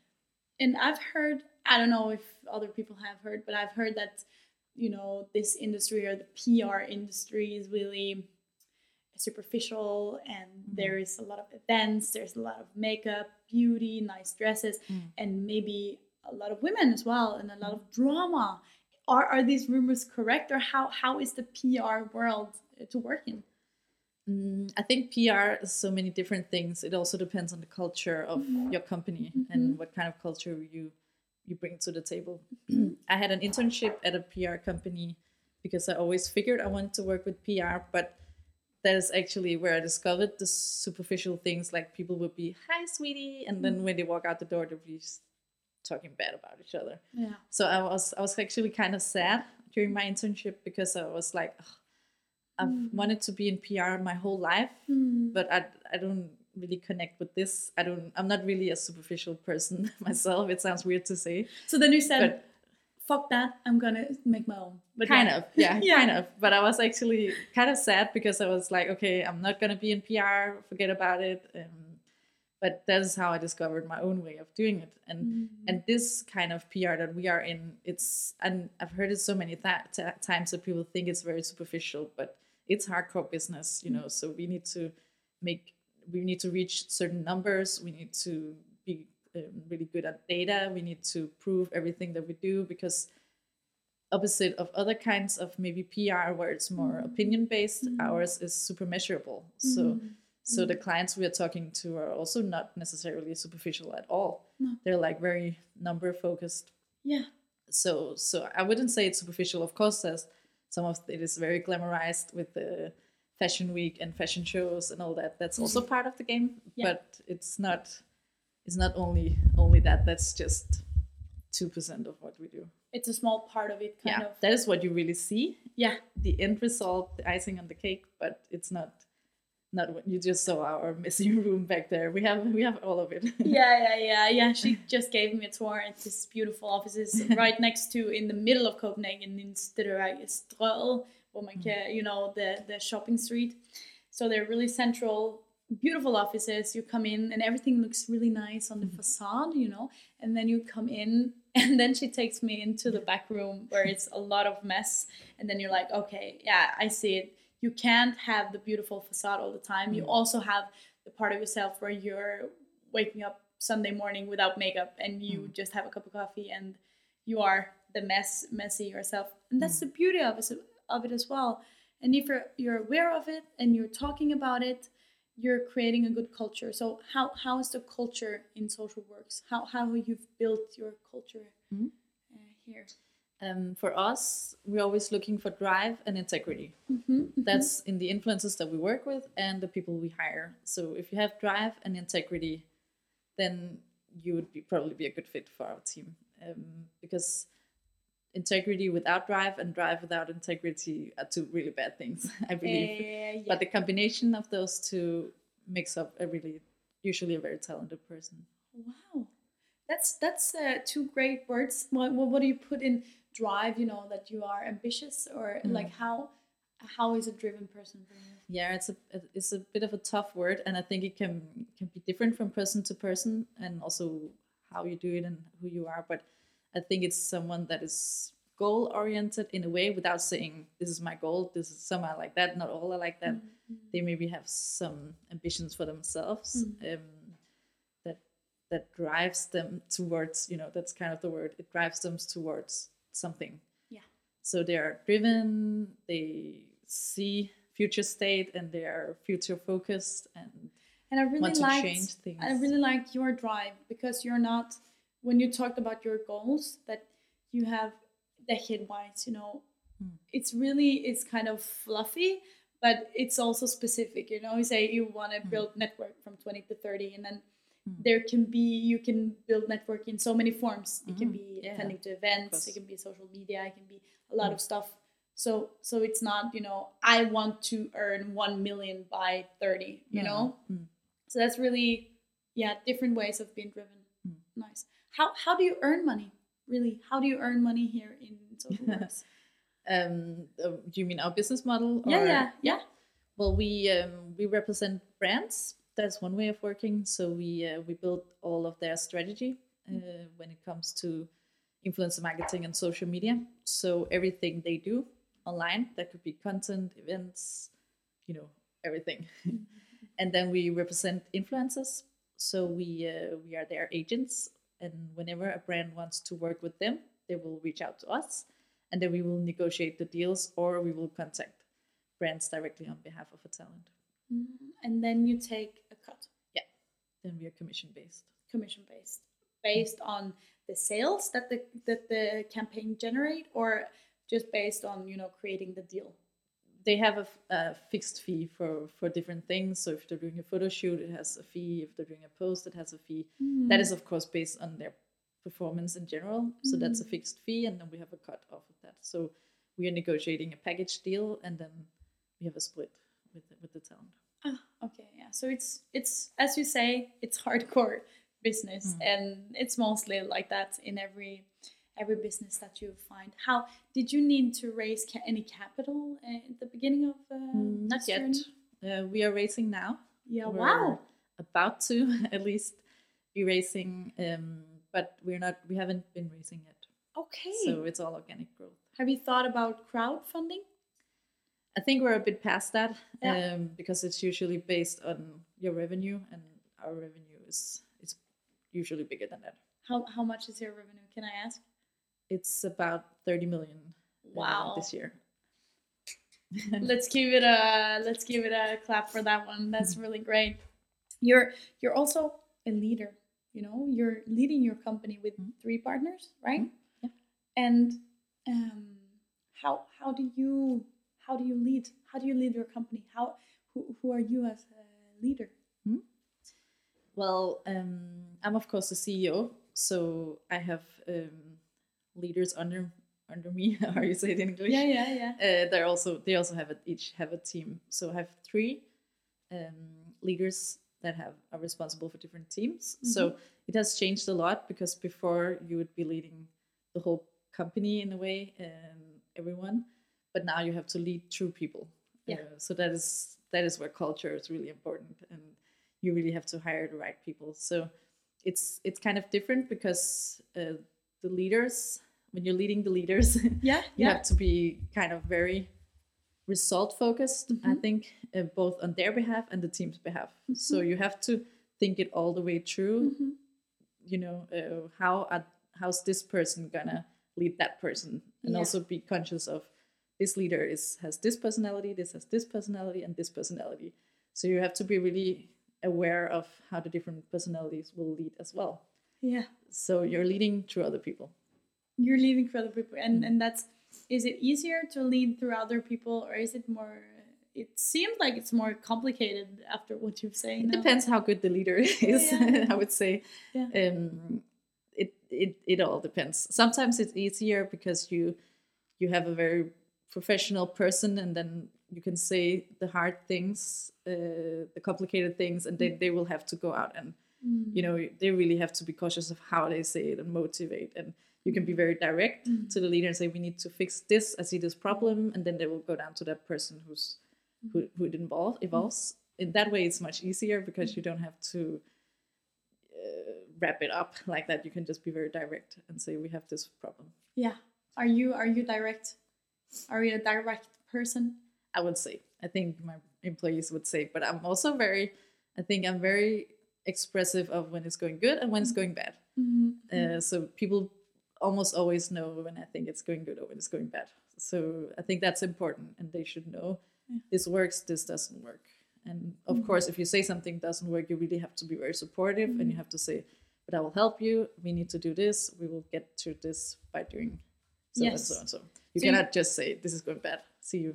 [SPEAKER 1] and i've heard i don't know if other people have heard but i've heard that you know this industry or the pr industry is really superficial and there is a lot of events there's a lot of makeup beauty nice dresses and maybe a lot of women as well and a lot of drama are are these rumors correct, or how how is the PR world uh, to work in?
[SPEAKER 2] Mm, I think PR is so many different things. It also depends on the culture of your company and what kind of culture you you bring to the table. I had an internship at a PR company because I always figured I wanted to work with PR, but that is actually where I discovered the superficial things like people would be, hi, sweetie. And then mm. when they walk out the door, they'll be just talking bad about each other.
[SPEAKER 1] Yeah.
[SPEAKER 2] So I was I was actually kind of sad during my internship because I was like, "Ugh, I've mm. wanted to be in PR my whole life, mm. but I I don't really connect with this. I don't. I'm not really a superficial person myself. It sounds weird to say,
[SPEAKER 1] So then you said, "Fuck that! I'm gonna make my own." But
[SPEAKER 2] kind
[SPEAKER 1] yeah.
[SPEAKER 2] of, yeah,
[SPEAKER 1] Yeah.
[SPEAKER 2] kind of. But I was actually kind of sad because I was like, okay, I'm not gonna be in PR. Forget about it. Um, but that's how I discovered my own way of doing it. And
[SPEAKER 1] Mm.
[SPEAKER 2] and this kind of PR that we are in, it's and I've heard it so many th- times that people think it's very superficial, but it's hardcore business, you know. So we need to make we need to reach certain numbers. We need to be um, really good at data. We need to prove everything that we do because opposite of other kinds of maybe PR where it's more mm-hmm. opinion based, mm-hmm. ours is super measurable. So mm-hmm. so the clients we are talking to are also not necessarily superficial at all. They're like very number focused.
[SPEAKER 1] Yeah.
[SPEAKER 2] So so I wouldn't say it's superficial. Of course, there's some of it is very glamorized with the fashion week and fashion shows and all that. That's also part of the game,
[SPEAKER 1] Yeah.
[SPEAKER 2] but it's not it's not only only that. That's just two percent of what we do.
[SPEAKER 1] It's a small part of it, kind
[SPEAKER 2] yeah,
[SPEAKER 1] of.
[SPEAKER 2] that is what you really see.
[SPEAKER 1] Yeah.
[SPEAKER 2] The end result, the icing on the cake, but it's not not what you just saw our messy room back there. We have we have all of it.
[SPEAKER 1] yeah, yeah, yeah, yeah. She just gave me a tour at this beautiful offices right next to, in the middle of Copenhagen, in Strø- Strøget, where man mm. can, you know, the the shopping street. So they're really central, beautiful offices. You come in and everything looks really nice on the mm-hmm. facade, you know, and then you come in. And then she takes me into the back room where it's a lot of mess. And then you're like, okay, yeah, I see it. You can't have the beautiful facade all the time. You mm. also have the part of yourself where you're waking up Sunday morning without makeup and you mm. just have a cup of coffee and you are the mess messy yourself. And that's mm. the beauty of it, of it as well. And if you're you're aware of it and you're talking about it, you're creating a good culture. So how how is the culture in social works? How how you've built your culture
[SPEAKER 2] Mhm.
[SPEAKER 1] uh, here?
[SPEAKER 2] Um, for us, we're always looking for drive and integrity.
[SPEAKER 1] Mm-hmm.
[SPEAKER 2] That's in the influences that we work with and the people we hire. So if you have drive and integrity, then you would be probably be a good fit for our team um, because integrity without drive and drive without integrity are two really bad things, I believe.
[SPEAKER 1] Uh, yeah.
[SPEAKER 2] But the combination of those two makes up a really, usually a very talented person.
[SPEAKER 1] Wow, that's that's uh, two great words. What, what what do you put in drive? You know that you are ambitious, or like how how is a driven person for you?
[SPEAKER 2] Yeah, it's a it's a bit of a tough word, and I think it can can be different from person to person, and also how you do it and who you are. But I think it's someone that is goal oriented in a way, without saying this is my goal. This is some are like that. Not all are like that. They maybe have some ambitions for themselves um, that that drives them towards. You know, that's kind of the word. It drives them towards something.
[SPEAKER 1] Yeah.
[SPEAKER 2] So they are driven. They see future state and they are future focused and
[SPEAKER 1] And I really like. I really like your drive because you're not when you talked about your goals that you have decade wise, you know,
[SPEAKER 2] Hmm.
[SPEAKER 1] it's really it's kind of fluffy, but it's also specific. You know, you say you want to
[SPEAKER 2] Hmm.
[SPEAKER 1] build network from 20 to 30 and then there can be you can build network in so many forms. It can
[SPEAKER 2] Mhm.
[SPEAKER 1] be
[SPEAKER 2] Yeah,
[SPEAKER 1] attending to events, it can be social media, it can be a lot
[SPEAKER 2] Mm.
[SPEAKER 1] of stuff. So so it's not, you know, I want to earn 1 million by 30, you
[SPEAKER 2] No,
[SPEAKER 1] know?
[SPEAKER 2] mm.
[SPEAKER 1] So that's really, yeah, different ways of being driven.
[SPEAKER 2] Mm.
[SPEAKER 1] Nice. How how do you earn money? Really, how do you earn money here in social works?
[SPEAKER 2] Um, uh, do you mean our business model?
[SPEAKER 1] yeah,
[SPEAKER 2] or-
[SPEAKER 1] yeah, yeah.
[SPEAKER 2] Well, we um, we represent brands. That's one way of working. So we uh, we build all of their strategy uh, when it comes to influencer marketing and social media. So everything they do online, that could be content, events, you know, everything. and then we represent influencers. So we uh, we are their agents, and whenever a brand wants to work with them, they will reach out to us, and then we will negotiate the deals or we will contact brands directly on behalf of a talent.
[SPEAKER 1] Mhm. And then you take a cut, Yeah.
[SPEAKER 2] Then we are commission based.
[SPEAKER 1] commission based, based on the sales that the that the campaign generate, or just based on you know creating the deal.
[SPEAKER 2] They have a fixed fee for for different things. So if they're doing a photo shoot, it has a fee. If they're doing a post, it has a fee. Mm-hmm. That is of course based on their performance in general. So that's a mm-hmm. fixed fee, and then we have a cut off of that. So we are negotiating a package deal, and then we have a split with the, with the talent.
[SPEAKER 1] Ah, okay, yeah. So it's it's as you say, it's hardcore business, mm. and it's mostly like that in every every business that you find. How did you need to raise ca- any capital at the beginning of? Uh,
[SPEAKER 2] Mm, Not yet. Uh, we are raising now.
[SPEAKER 1] Yeah.
[SPEAKER 2] We're
[SPEAKER 1] wow.
[SPEAKER 2] About to at least be racing, um, but we're not. We haven't been raising yet.
[SPEAKER 1] Okay.
[SPEAKER 2] So it's all organic growth.
[SPEAKER 1] Have you thought about crowdfunding?
[SPEAKER 2] I think we're a bit past that
[SPEAKER 1] Yeah.
[SPEAKER 2] um, because it's usually based on your revenue, and our revenue is is usually bigger than that.
[SPEAKER 1] How how much is your revenue? Can I ask?
[SPEAKER 2] It's about thirty million. uh,
[SPEAKER 1] Wow.
[SPEAKER 2] this year.
[SPEAKER 1] let's give it a let's give it a clap for that one. That's really great. You're you're also a leader. You know, you're leading your company with
[SPEAKER 2] Mhm.
[SPEAKER 1] three partners, right?
[SPEAKER 2] Mhm, yeah.
[SPEAKER 1] And um, how how do you how do you lead? How do you lead your company? How who, who are you as a leader?
[SPEAKER 2] Well, um, I'm of course the CEO, so I have um, leaders under under me. How you say it in English?
[SPEAKER 1] Yeah, yeah, yeah.
[SPEAKER 2] Uh, they're also they also have a, each have a team. So I have three um, leaders that have are responsible for different teams. So it has changed a lot because before you would be leading the whole company in a way and everyone, but now you have to lead through people.
[SPEAKER 1] Yeah.
[SPEAKER 2] Uh, so that is that is where culture is really important, and you really have to hire the right people. So it's it's kind of different because uh, the leaders when you're leading the leaders
[SPEAKER 1] Yeah,
[SPEAKER 2] you
[SPEAKER 1] yeah.
[SPEAKER 2] have to be kind of very result focused i
[SPEAKER 1] Mhm.
[SPEAKER 2] think uh, both on their behalf and the team's behalf so
[SPEAKER 1] Mm-hmm.
[SPEAKER 2] you have to think it all the way through
[SPEAKER 1] Mhm.
[SPEAKER 2] you know uh, how are, how's this person gonna lead that person and
[SPEAKER 1] Yeah.
[SPEAKER 2] also be conscious of this leader is has this personality this has this personality and this personality so you have to be really aware of how the different personalities will lead as well
[SPEAKER 1] Yeah.
[SPEAKER 2] so you're leading through other people
[SPEAKER 1] You're leading for other people, and
[SPEAKER 2] Mm.
[SPEAKER 1] and that's is it easier to lead through other people, or is it more? It seems like it's more complicated after what you've said.
[SPEAKER 2] It depends how good the leader is.
[SPEAKER 1] yeah.
[SPEAKER 2] I would say.
[SPEAKER 1] Yeah.
[SPEAKER 2] Um, it it it all depends. Sometimes it's easier because you you have a very professional person, and then you can say the hard things, uh, the complicated things, and then they will have to go out and
[SPEAKER 1] Mm.
[SPEAKER 2] you know they really have to be cautious of how they say it and motivate and you can be very direct
[SPEAKER 1] Mm.
[SPEAKER 2] to the leader and say we need to fix this i see this problem and then they will go down to that person who's who, who it involve, evolves in that way it's much easier because you don't have to uh, wrap it up like that you can just be very direct and say we have this problem
[SPEAKER 1] Yeah. Are you are you direct? Are you a direct person?
[SPEAKER 2] i would say i think my employees would say but i'm also very i think i'm very expressive of when it's going good and when it's going bad
[SPEAKER 1] Mm-hmm.
[SPEAKER 2] Uh, so people almost always know when I think it's going good or when it's going bad. So I think that's important, and they should know
[SPEAKER 1] Yeah.
[SPEAKER 2] this works, this doesn't work. And of
[SPEAKER 1] Mhm.
[SPEAKER 2] course, if you say something doesn't work, you really have to be very supportive, and you have to say, "But I will help you. We need to do this. We will get to this by doing so and so and so." You
[SPEAKER 1] So you-
[SPEAKER 2] cannot just say, "This is going bad. See you."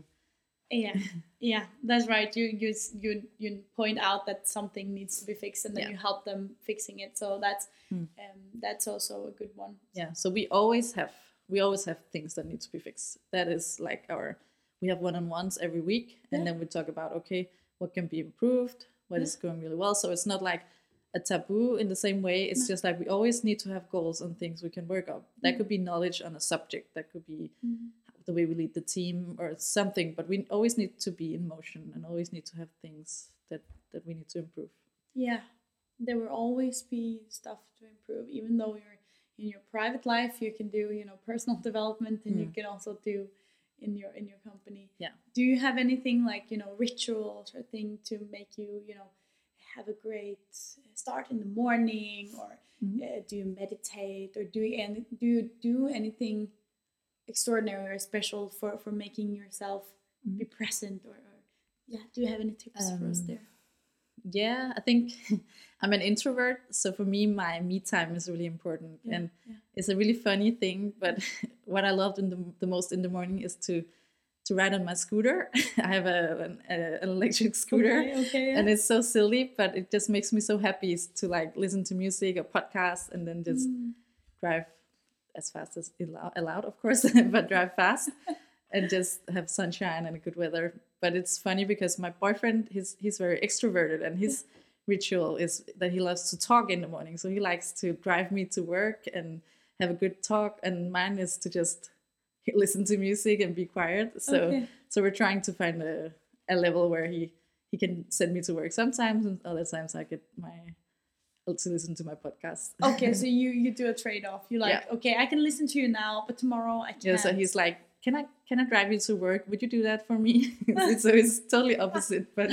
[SPEAKER 1] Yeah, yeah, that's right. You you you you point out that something needs to be fixed, and then
[SPEAKER 2] Yeah.
[SPEAKER 1] you help them fixing it. So that's
[SPEAKER 2] Hmm.
[SPEAKER 1] um, that's also a good one.
[SPEAKER 2] Yeah. So we always have we always have things that need to be fixed. That is like our we have one on ones every week, and
[SPEAKER 1] Yeah.
[SPEAKER 2] then we talk about okay, what can be improved, what is going really well. So it's not like a taboo in the same way. It's just like we always need to have goals and things we can work on. That could be knowledge on a subject. That could be the way we lead the team or something. But we always need to be in motion and always need to have things that that we need to improve.
[SPEAKER 1] Yeah, there will always be stuff to improve. Even though you're in your private life, you can do you know personal development, and you
[SPEAKER 2] Mm.
[SPEAKER 1] can also do in your in your company.
[SPEAKER 2] Yeah.
[SPEAKER 1] Do you have anything like you know rituals or thing to make you you know have a great start in the morning, or
[SPEAKER 2] Mhm.
[SPEAKER 1] uh, do you meditate, or do you any, do you do anything extraordinary or special for for making yourself be present or, or yeah do you have any tips for us
[SPEAKER 2] Um,
[SPEAKER 1] there
[SPEAKER 2] yeah i think i'm an introvert so for me my me time is really important
[SPEAKER 1] Yeah,
[SPEAKER 2] and
[SPEAKER 1] yeah.
[SPEAKER 2] it's a really funny thing but what i loved in the, the most in the morning is to to ride on my scooter i have a, an, a, an electric scooter
[SPEAKER 1] okay, okay yeah.
[SPEAKER 2] and it's so silly but it just makes me so happy is to like listen to music or podcasts and then just
[SPEAKER 1] Mm.
[SPEAKER 2] drive as fast as allow- allowed of course but drive fast and just have sunshine and good weather. But it's funny because my boyfriend he's he's very extroverted and his ritual is that he loves to talk in the morning. So he likes to drive me to work and have a good talk. And mine is to just listen to music and be quiet. So
[SPEAKER 1] Okay.
[SPEAKER 2] so we're trying to find a, a level where he he can send me to work sometimes and other times i get my to listen to my podcast.
[SPEAKER 1] Okay so you you do a trade-off. You're like
[SPEAKER 2] Yeah.
[SPEAKER 1] okay i can listen to you now but tomorrow i can't
[SPEAKER 2] Yeah, so he's like, "Can I can I drive you to work? Would you do that for me?" so it's totally opposite, but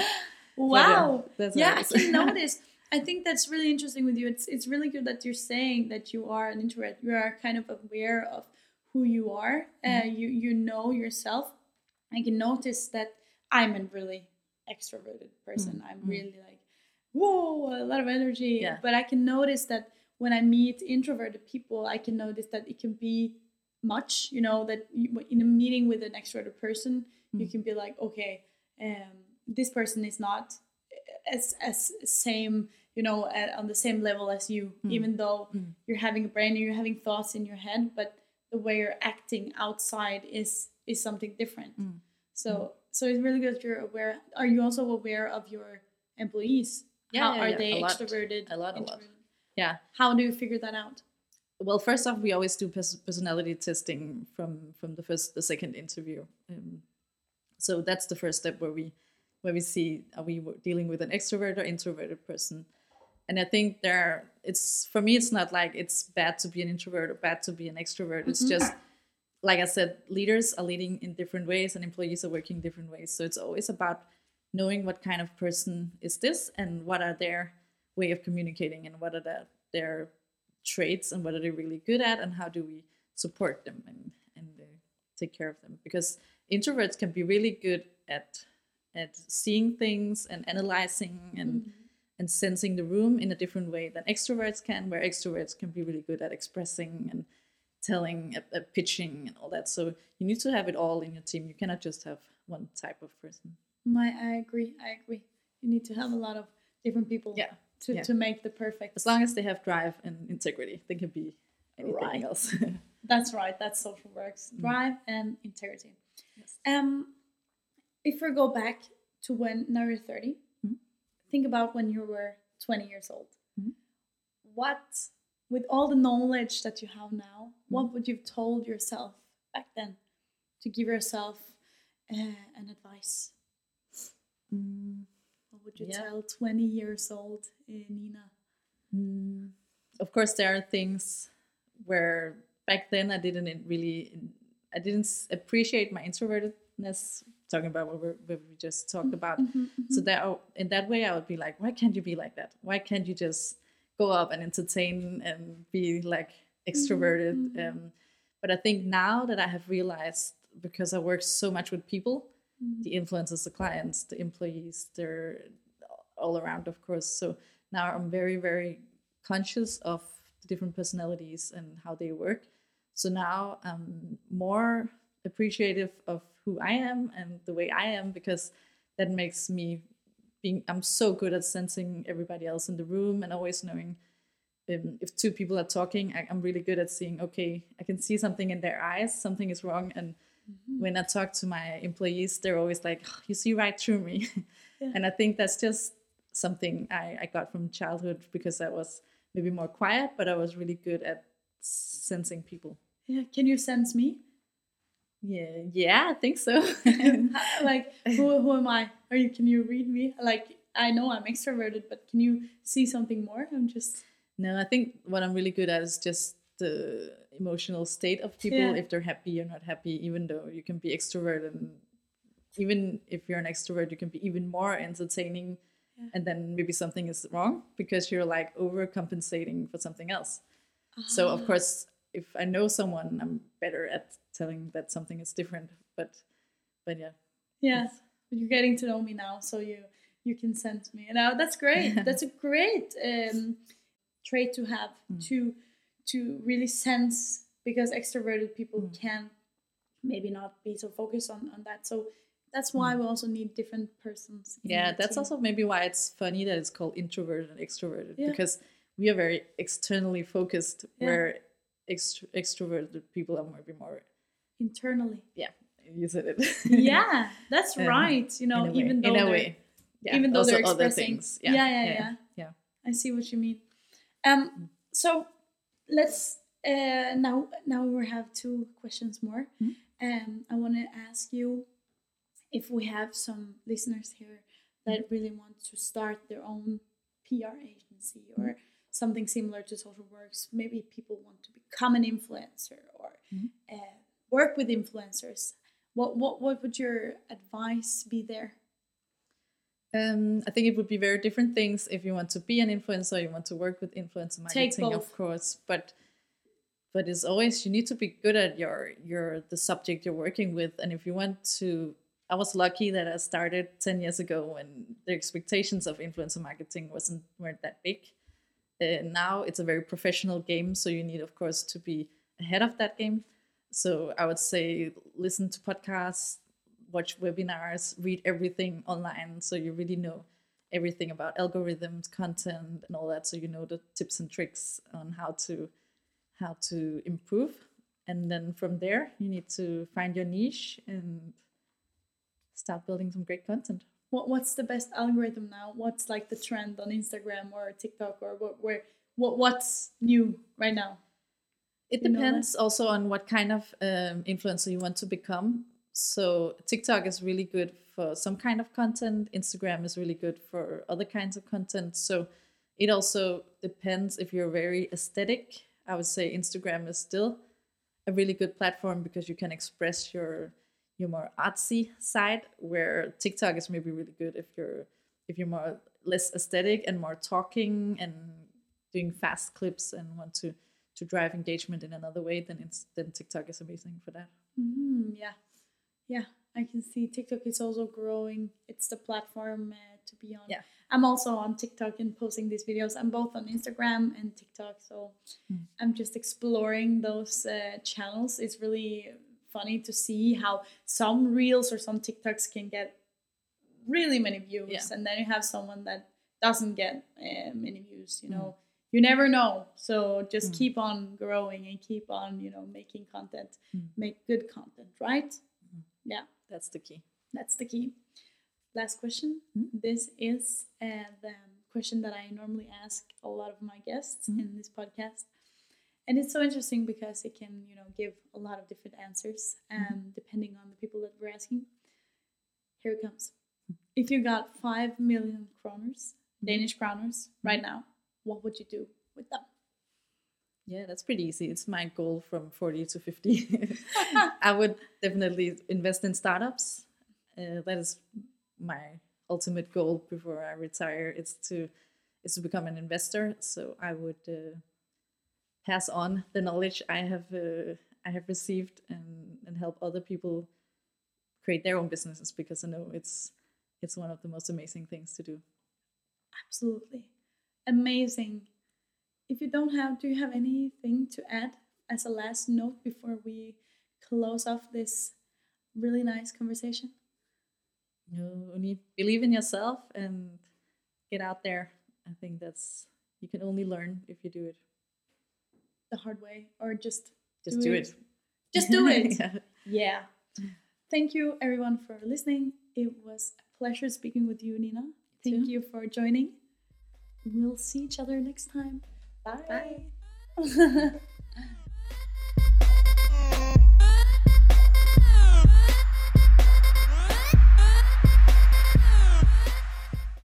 [SPEAKER 1] wow.
[SPEAKER 2] that's
[SPEAKER 1] yeah
[SPEAKER 2] how
[SPEAKER 1] i can notice i think that's really interesting with you. It's it's really good that you're saying that you are an introvert. You are kind of aware of who you are. Uh,
[SPEAKER 2] Mm-hmm.
[SPEAKER 1] you you know yourself. I can notice that i'm a really extroverted person. I'm really like whoa a lot of energy.
[SPEAKER 2] Yeah.
[SPEAKER 1] but i can notice that when i meet introverted people i can notice that it can be much you know that in a meeting with an extroverted person
[SPEAKER 2] Mm.
[SPEAKER 1] you can be like okay um, this person is not as as same you know at, on the same level as you
[SPEAKER 2] Mm.
[SPEAKER 1] even though you're having a brain and you're having thoughts in your head but the way you're acting outside is is something different
[SPEAKER 2] Mm.
[SPEAKER 1] so so it's really good that you're aware are you also aware of your employees
[SPEAKER 2] Yeah,
[SPEAKER 1] how
[SPEAKER 2] yeah,
[SPEAKER 1] are
[SPEAKER 2] yeah,
[SPEAKER 1] they
[SPEAKER 2] a lot.
[SPEAKER 1] extroverted
[SPEAKER 2] A lot, a lot. yeah.
[SPEAKER 1] how do you figure that out
[SPEAKER 2] Well, first off, we always do personality testing from from the first the second interview. Um, so that's the first step where we where we see are we dealing with an extrovert or introverted person. And I think there are, it's for me it's not like it's bad to be an introvert or bad to be an extrovert. It's just like I said, leaders are leading in different ways and employees are working different ways. So it's always about knowing what kind of person is this and what are their way of communicating and what are their, their traits and what are they really good at and how do we support them and, and uh, take care of them. Because introverts can be really good at at seeing things and analyzing and and sensing the room in a different way than extroverts can where extroverts can be really good at expressing and telling uh, uh, pitching and all that. So you need to have it all in your team. You cannot just have one type of person
[SPEAKER 1] my i agree i agree you need to have a lot of different people
[SPEAKER 2] Yeah,
[SPEAKER 1] to,
[SPEAKER 2] yeah.
[SPEAKER 1] to make the perfect
[SPEAKER 2] as long as they have drive and integrity they can be anything
[SPEAKER 1] Right.
[SPEAKER 2] else
[SPEAKER 1] That's right. That's social works. Drive and integrity. Um, if we go back to when now you're 30,
[SPEAKER 2] Mhm.
[SPEAKER 1] think about when you were 20 years old.
[SPEAKER 2] Mhm.
[SPEAKER 1] What, with all the knowledge that you have now, what would you have told yourself back then to give yourself uh, an advice?
[SPEAKER 2] Mm.
[SPEAKER 1] What would you
[SPEAKER 2] Yeah.
[SPEAKER 1] tell 20 years old uh, Nina?
[SPEAKER 2] Mm, of course, there are things where back then I didn't really, I didn't appreciate my introvertedness. Talking about what, we're, what we just talked about. So that in that way, I would be like, why can't you be like that? Why can't you just go up and entertain and be like extroverted? Um, but I think now that I have realized, because I work so much with people, the influencers, the clients, the employees, they're all around, of course. So now I'm very, very conscious of the different personalities and how they work. So now I'm more appreciative of who I am and the way I am because that makes me being I'm so good at sensing everybody else in the room and always knowing um, if two people are talking, I, I'm really good at seeing, okay, I can see something in their eyes, something is wrong. And Mm-hmm. when I talk to my employees, they're always like, "Oh, you see right through me. and I think that's just something I, I got from childhood because I was maybe more quiet, but I was really good at sensing people.
[SPEAKER 1] Yeah, can you sense me?
[SPEAKER 2] Yeah, yeah, I think so.
[SPEAKER 1] like who, who am I? Are you can you read me? Like I know I'm extroverted, but can you see something more? I'm just
[SPEAKER 2] No, I think what I'm really good at is just the emotional state of people,
[SPEAKER 1] Yeah.
[SPEAKER 2] if they're happy or not happy, even though you can be extrovert and even if you're an extrovert, you can be even more entertaining and then maybe something is wrong because you're like overcompensating for something else. So of course, if I know someone, I'm better at telling that something is different. But but yeah,
[SPEAKER 1] Yeah, but you're getting to know me now, so you you can send me. And uh, that's great. that's a great um, trait to have
[SPEAKER 2] Mm.
[SPEAKER 1] to to really sense because extroverted people
[SPEAKER 2] Mm.
[SPEAKER 1] can maybe not be so focused on on that. So that's why we also need different persons.
[SPEAKER 2] Mm. yeah that's
[SPEAKER 1] team.
[SPEAKER 2] also maybe why it's funny that it's called introverted and extroverted
[SPEAKER 1] Yeah.
[SPEAKER 2] because we are very externally focused
[SPEAKER 1] Yeah.
[SPEAKER 2] where extro- extroverted people are maybe more
[SPEAKER 1] internally.
[SPEAKER 2] yeah you said it
[SPEAKER 1] yeah, that's
[SPEAKER 2] Um,
[SPEAKER 1] right. You know, even though
[SPEAKER 2] in a way yeah
[SPEAKER 1] even though
[SPEAKER 2] also
[SPEAKER 1] they're
[SPEAKER 2] other
[SPEAKER 1] expressing.
[SPEAKER 2] things
[SPEAKER 1] yeah, yeah, yeah,
[SPEAKER 2] yeah, yeah.
[SPEAKER 1] I see what you mean. Um, so let's uh, now now we have two questions more.
[SPEAKER 2] Mhm.
[SPEAKER 1] Um, I want to ask you if we have some listeners here that really want to start their own PR agency or something similar to social works. Maybe people want to become an influencer or
[SPEAKER 2] Mhm.
[SPEAKER 1] uh, work with influencers. What what what would your advice be there?
[SPEAKER 2] Um, I think it would be very different things if you want to be an influencer, you want to work with influencer marketing, of course. But but as always you need to be good at your your the subject you're working with. And if you want to, I was lucky that I started ten years ago when the expectations of influencer marketing wasn't weren't that big. Uh, now it's a very professional game, so you need, of course, to be ahead of that game. So I would say listen to podcasts, watch webinars, read everything online so you really know everything about algorithms, content and all that so you know the tips and tricks on how to how to improve. And then from there you need to find your niche and start building some great content.
[SPEAKER 1] what what's the best algorithm now? What's like the trend on Instagram or TikTok or what where what what's new right now?
[SPEAKER 2] It
[SPEAKER 1] You
[SPEAKER 2] depends also on what kind of um, influencer you want to become. So TikTok is really good for some kind of content. Instagram is really good for other kinds of content. So it also depends if you're very aesthetic. I would say Instagram is still a really good platform because you can express your your more artsy side. Where TikTok is maybe really good if you're if you're more less aesthetic and more talking and doing fast clips and want to to drive engagement in another way, then it's then TikTok is amazing for that.
[SPEAKER 1] hmm yeah, yeah. I can see TikTok is also growing. It's the platform uh, to be on.
[SPEAKER 2] Yeah.
[SPEAKER 1] I'm also on TikTok and posting these videos. I'm both on Instagram and TikTok, so
[SPEAKER 2] Hmm.
[SPEAKER 1] I'm just exploring those uh, channels. It's really funny to see how some reels or some TikToks can get really many views,
[SPEAKER 2] Yeah.
[SPEAKER 1] and then you have someone that doesn't get uh, many views. You
[SPEAKER 2] Hmm.
[SPEAKER 1] know, you never know. So just
[SPEAKER 2] Mm.
[SPEAKER 1] keep on growing and keep on, you know, making content,
[SPEAKER 2] Mm.
[SPEAKER 1] make good content, right? Yeah,
[SPEAKER 2] That's the key.
[SPEAKER 1] that's the key. Last question.
[SPEAKER 2] Mm.
[SPEAKER 1] This is uh, the question that I normally ask a lot of my guests
[SPEAKER 2] Mhm.
[SPEAKER 1] in this podcast. And it's so interesting because it can, you know, give a lot of different answers um, depending on the people that we're asking. Here it comes. If you got five million kroners, Danish kroners, right now, what would you do with them?
[SPEAKER 2] Yeah, that's pretty easy. It's my goal from 40 to 50. I would definitely invest in startups. Uh, that is my ultimate goal before I retire. It's to is to become an investor. So I would uh, pass on the knowledge I have uh, I have received and and help other people create their own businesses because I know it's it's one of the most amazing things to do.
[SPEAKER 1] Absolutely. Amazing. If you don't have, do you have anything to add as a last note before we close off this really nice conversation?
[SPEAKER 2] You only believe in yourself and get out there. I think that's you can only learn if you do it.
[SPEAKER 1] The hard way, or just
[SPEAKER 2] Just
[SPEAKER 1] Do
[SPEAKER 2] do,
[SPEAKER 1] it.
[SPEAKER 2] it.
[SPEAKER 1] just do it.
[SPEAKER 2] Yeah.
[SPEAKER 1] yeah. Thank you, everyone, for listening. It was a pleasure speaking with you, Nina. Thank
[SPEAKER 2] too.
[SPEAKER 1] you for joining. We'll see each other next time.
[SPEAKER 2] Bye.
[SPEAKER 1] Bye.